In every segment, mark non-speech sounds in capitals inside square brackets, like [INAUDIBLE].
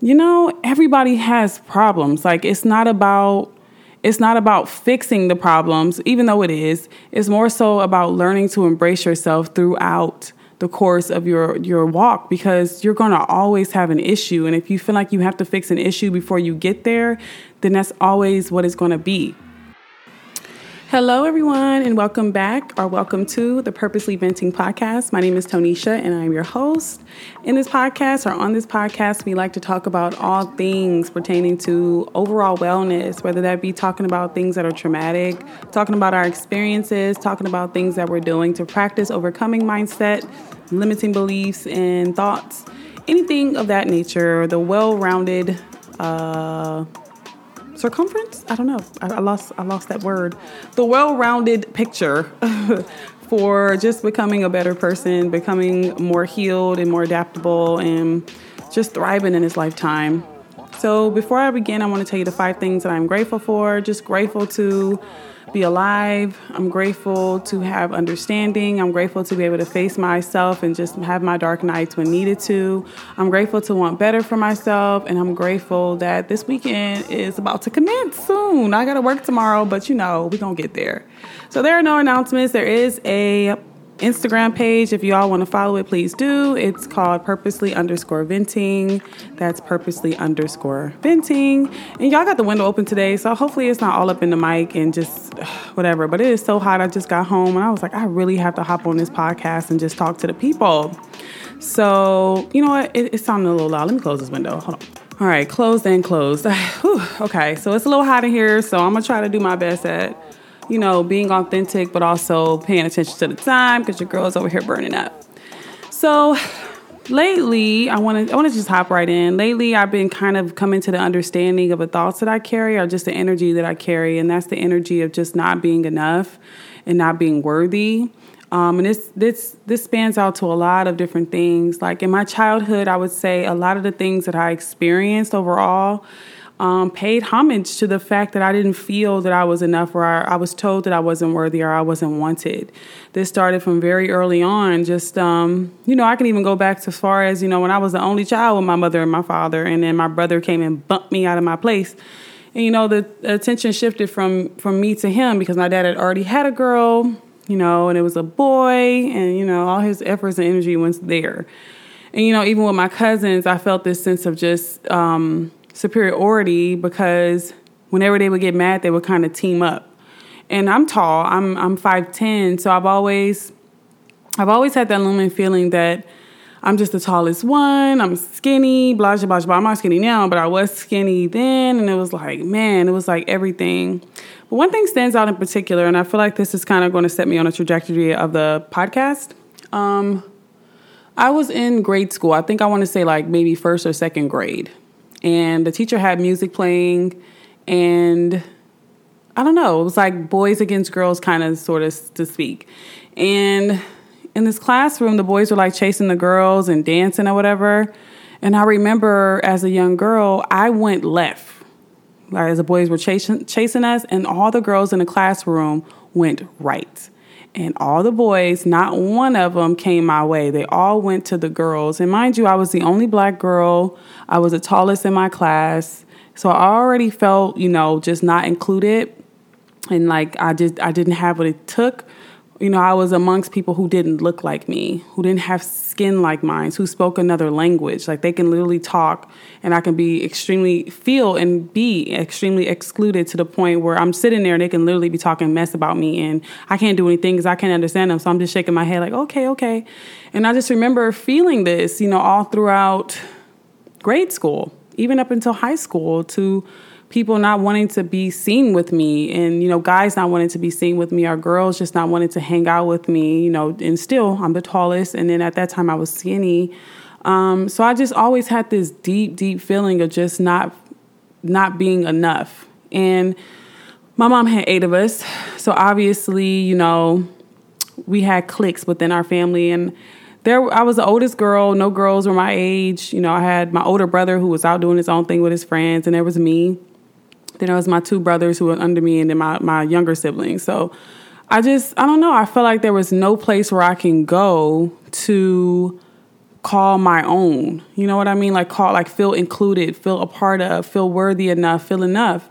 you know, everybody has problems. Like it's not about it's not about fixing the problems, even though it is. It's more so about learning to embrace yourself throughout the course of your your walk because you're going to always have an issue and if you feel like you have to fix an issue before you get there, then that's always what it's going to be. Hello, everyone, and welcome back or welcome to the Purposely Venting podcast. My name is Tonisha, and I'm your host. In this podcast or on this podcast, we like to talk about all things pertaining to overall wellness, whether that be talking about things that are traumatic, talking about our experiences, talking about things that we're doing to practice overcoming mindset, limiting beliefs, and thoughts, anything of that nature. The well rounded, uh, circumference. I don't know. I, I lost I lost that word. The well-rounded picture [LAUGHS] for just becoming a better person, becoming more healed and more adaptable, and just thriving in his lifetime. So before I begin, I want to tell you the five things that I'm grateful for. Just grateful to be alive. I'm grateful to have understanding. I'm grateful to be able to face myself and just have my dark nights when needed to. I'm grateful to want better for myself. And I'm grateful that this weekend is about to commence soon. I got to work tomorrow, but you know, we're going to get there. So there are no announcements. There is a Instagram page. If you all want to follow it, please do. It's called purposely underscore venting. That's purposely underscore venting. And y'all got the window open today, so hopefully it's not all up in the mic and just [SIGHS] whatever. But it is so hot. I just got home and I was like, I really have to hop on this podcast and just talk to the people. So, you know what? It, it sounded a little loud. Let me close this window. Hold on. All right, closed and closed. [SIGHS] Okay, so it's a little hot in here, so I'm gonna try to do my best at you know, being authentic, but also paying attention to the time because your girl is over here burning up. So lately, I want to I want to just hop right in. Lately, I've been kind of coming to the understanding of the thoughts that I carry or just the energy that I carry, and that's the energy of just not being enough and not being worthy. Um, and this this this spans out to a lot of different things. Like in my childhood, I would say a lot of the things that I experienced overall um, paid homage to the fact that I didn't feel that I was enough, or I, I, was told that I wasn't worthy, or I wasn't wanted. This started from very early on. Just um, you know, I can even go back as far as you know when I was the only child with my mother and my father, and then my brother came and bumped me out of my place. And you know, the attention shifted from from me to him because my dad had already had a girl, you know, and it was a boy, and you know, all his efforts and energy went there. And you know, even with my cousins, I felt this sense of just um, superiority because whenever they would get mad, they would kind of team up. And I'm tall. I'm I'm 5'10", so I've always I've always had that looming feeling that I'm just the tallest one. I'm skinny, blah, blah, blah. I'm not skinny now, but I was skinny then. And it was like, man, it was like everything. But one thing stands out in particular, and I feel like this is kind of going to set me on a trajectory of the podcast. Um, I was in grade school. I think I want to say like maybe first or second grade and the teacher had music playing and I don't know, it was like boys against girls kind of sort of to speak. And in this classroom the boys were like chasing the girls and dancing or whatever. And I remember as a young girl, I went left. Like as the boys were chasing chasing us and all the girls in the classroom went right and all the boys, not one of them came my way. They all went to the girls. And mind you, I was the only black girl. I was the tallest in my class. So I already felt, you know, just not included. And like I just I didn't have what it took you know, I was amongst people who didn't look like me, who didn't have skin like mine, who spoke another language. Like they can literally talk, and I can be extremely feel and be extremely excluded to the point where I'm sitting there and they can literally be talking mess about me, and I can't do anything because I can't understand them. So I'm just shaking my head like, okay, okay. And I just remember feeling this, you know, all throughout grade school, even up until high school, to people not wanting to be seen with me and you know guys not wanting to be seen with me or girls just not wanting to hang out with me you know and still i'm the tallest. And then at that time i was skinny. Um, so i just always had this deep deep feeling of just not not being enough. And my mom had eight of us. So obviously you know we had cliques within our family. And there I was the oldest girl, no girls were my age. You know, I had my older brother who was out doing his own thing with his friends and there was me. Then it was my two brothers who were under me, and then my, my younger siblings. So I just, I don't know. I felt like there was no place where I can go to call my own. You know what I mean? Like call like feel included, feel a part of, feel worthy enough, feel enough.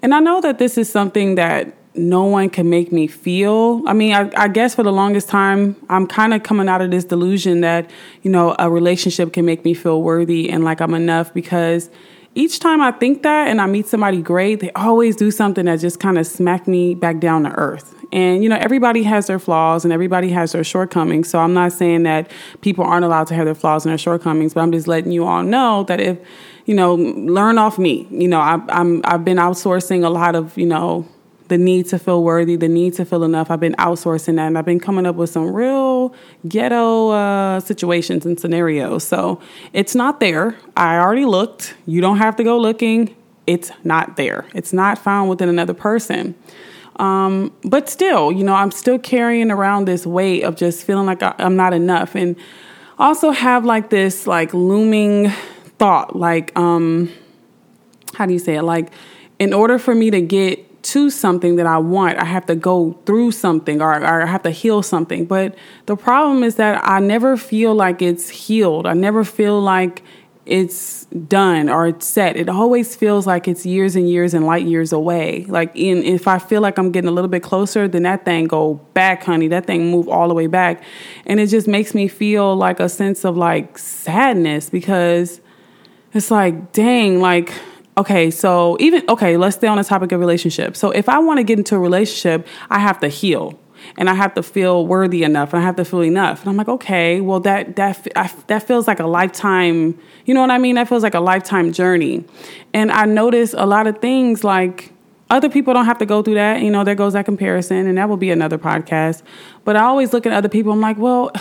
And I know that this is something that no one can make me feel. I mean, I, I guess for the longest time, I'm kind of coming out of this delusion that, you know, a relationship can make me feel worthy and like I'm enough because each time I think that and I meet somebody great, they always do something that just kind of smack me back down to earth. And, you know, everybody has their flaws and everybody has their shortcomings. So I'm not saying that people aren't allowed to have their flaws and their shortcomings, but I'm just letting you all know that if, you know, learn off me. You know, I, I'm, I've been outsourcing a lot of, you know, the need to feel worthy, the need to feel enough. I've been outsourcing that and I've been coming up with some real ghetto uh, situations and scenarios. So it's not there. I already looked. You don't have to go looking. It's not there. It's not found within another person. Um, but still, you know, I'm still carrying around this weight of just feeling like I'm not enough. And also have like this like looming thought, like, um, how do you say it? Like, in order for me to get to something that I want, I have to go through something or, or, I have to heal something. But the problem is that I never feel like it's healed. I never feel like it's done or it's set. It always feels like it's years and years and light years away. Like in if I feel like I'm getting a little bit closer, then that thing go back, honey. That thing move all the way back. And it just makes me feel like a sense of like sadness because it's like, dang, like okay, so even okay, let's stay on the topic of relationships. So if I want to get into a relationship, I have to heal and I have to feel worthy enough and I have to feel enough. And I'm like, okay, well that that I, that feels like a lifetime. You know what I mean? That feels like a lifetime journey. And I notice a lot of things like other people don't have to go through that. You know, there goes that comparison, and that will be another podcast. But I always look at other people. I'm like, well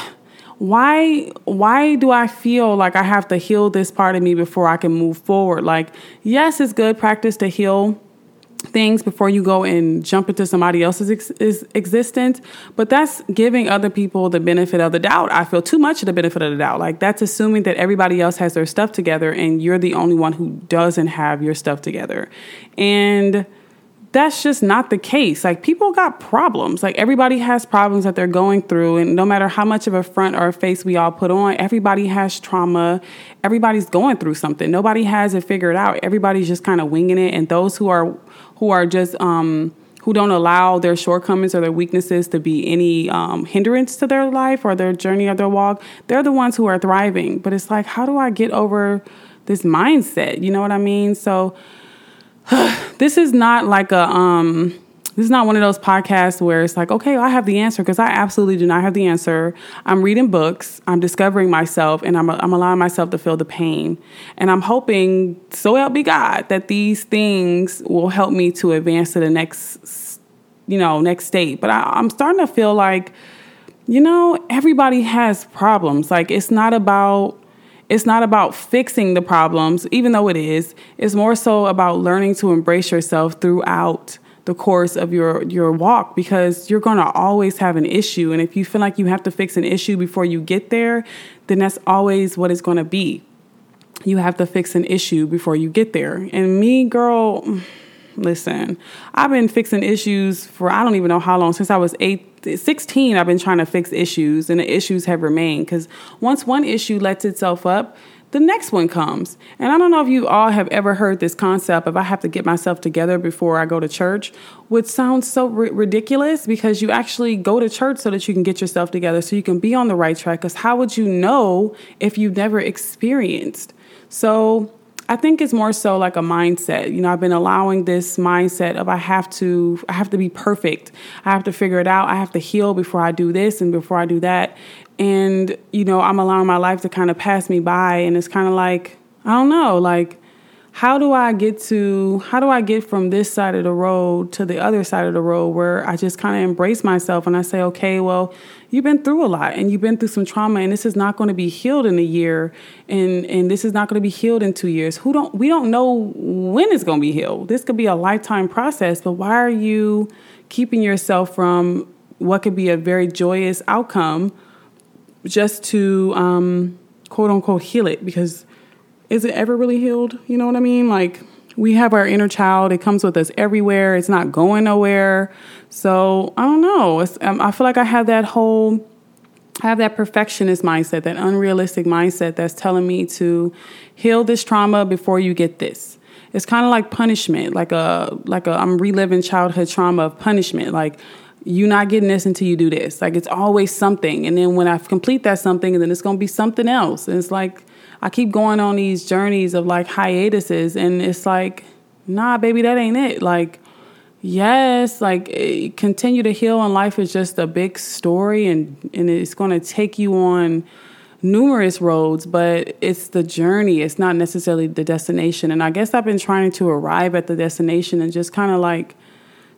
why why do I feel like I have to heal this part of me before I can move forward? Like, yes, it's good practice to heal things before you go and jump into somebody else's ex- existence but that's giving other people the benefit of the doubt. I feel too much of the benefit of the doubt. Like that's assuming that everybody else has their stuff together and you're the only one who doesn't have your stuff together. And that's just not the case. Like people got problems. Like everybody has problems that they're going through and no matter how much of a front or a face we all put on, everybody has trauma. Everybody's going through something. Nobody has it figured out. Everybody's just kind of winging it and those who are who are just um who don't allow their shortcomings or their weaknesses to be any um, hindrance to their life or their journey or their walk, they're the ones who are thriving. But it's like, how do I get over this mindset? You know what I mean? So [SIGHS] this is not like a um this is not one of those podcasts where it's like, okay, I have the answer because I absolutely do not have the answer. I'm reading books, I'm discovering myself, and I'm, I'm allowing myself to feel the pain. And I'm hoping, so help me God, that these things will help me to advance to the next, you know, next state. But I, I'm starting to feel like, you know, everybody has problems. Like, it's not about it's not about fixing the problems, even though it is. It's more so about learning to embrace yourself throughout the course of your your walk because you're going to always have an issue and if you feel like you have to fix an issue before you get there, then that's always what it's going to be. You have to fix an issue before you get there. And me, girl, listen, I've been fixing issues for I don't even know how long since I was 8 16 I've been trying to fix issues and the issues have remained cuz once one issue lets itself up the next one comes. And I don't know if you all have ever heard this concept of I have to get myself together before I go to church, which sounds so r- ridiculous because you actually go to church so that you can get yourself together so you can be on the right track. Because how would you know if you've never experienced? So I think it's more so like a mindset. You know, I've been allowing this mindset of I have to I have to be perfect. I have to figure it out. I have to heal before I do this and before I do that. And you know, I'm allowing my life to kind of pass me by and it's kind of like I don't know, like how do I get to how do I get from this side of the road to the other side of the road where I just kind of embrace myself and I say, okay, well, you've been through a lot and you've been through some trauma and this is not going to be healed in a year and and this is not going to be healed in 2 years. Who don't we don't know when it's going to be healed. This could be a lifetime process, but why are you keeping yourself from what could be a very joyous outcome just to um, quote unquote heal it because is it ever really healed? You know what I mean? Like, we have our inner child. It comes with us everywhere. It's not going nowhere. So I don't know. Um, I feel like I have that whole I have that perfectionist mindset, that unrealistic mindset that's telling me to heal this trauma before you get this. It's kind of like punishment, like a like a I'm reliving childhood trauma of punishment. Like you're not getting this until you do this. Like it's always something, and then when I complete that something, and then it's gonna be something else. And it's like I keep going on these journeys of like hiatuses, and it's like, nah, baby, that ain't it. Like yes like eh, continue to heal and life is just a big story and and it's going to take you on numerous roads but it's the journey. It's not necessarily the destination. And i guess i've been trying to arrive at the destination and just kind of like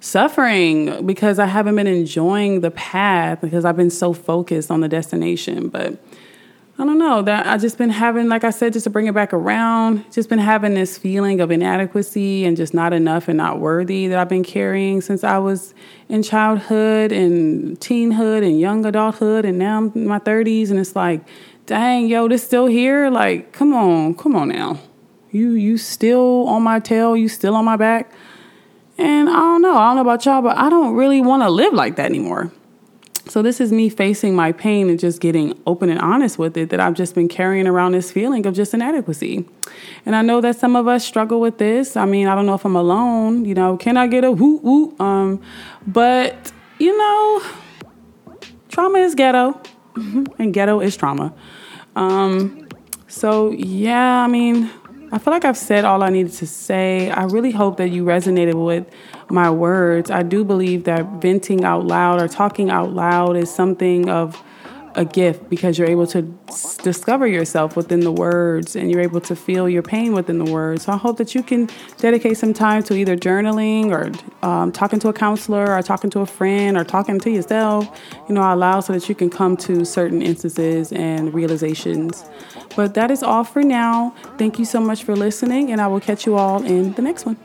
suffering because i haven't been enjoying the path because i've been so focused on the destination. But I don't know that I just been having, like I said, just to bring it back around, just been having this feeling of inadequacy and just not enough and not worthy that I've been carrying since I was in childhood and teenhood and young adulthood and now I'm in my 30s and it's like, dang, yo, this still here? Like, come on, come on now. You you still on my tail, you still on my back. And I don't know, I don't know about y'all, but I don't really want to live like that anymore. So this is me facing my pain and just getting open and honest with it that I've just been carrying around this feeling of just inadequacy. And I know that some of us struggle with this. I mean, I don't know if I'm alone, you know, can I get a whoop whoop? Um, but you know, trauma is ghetto [LAUGHS] and ghetto is trauma. Um, so yeah, I mean, I feel like I've said all I needed to say. I really hope that you resonated with my words. I do believe that venting out loud or talking out loud is something of a gift because you're able to discover yourself within the words and you're able to feel your pain within the words. So I hope that you can dedicate some time to either journaling or um, talking to a counselor or talking to a friend or talking to yourself, you know, allow so that you can come to certain instances and realizations. But that is all for now. Thank you so much for listening, and I will catch you all in the next one.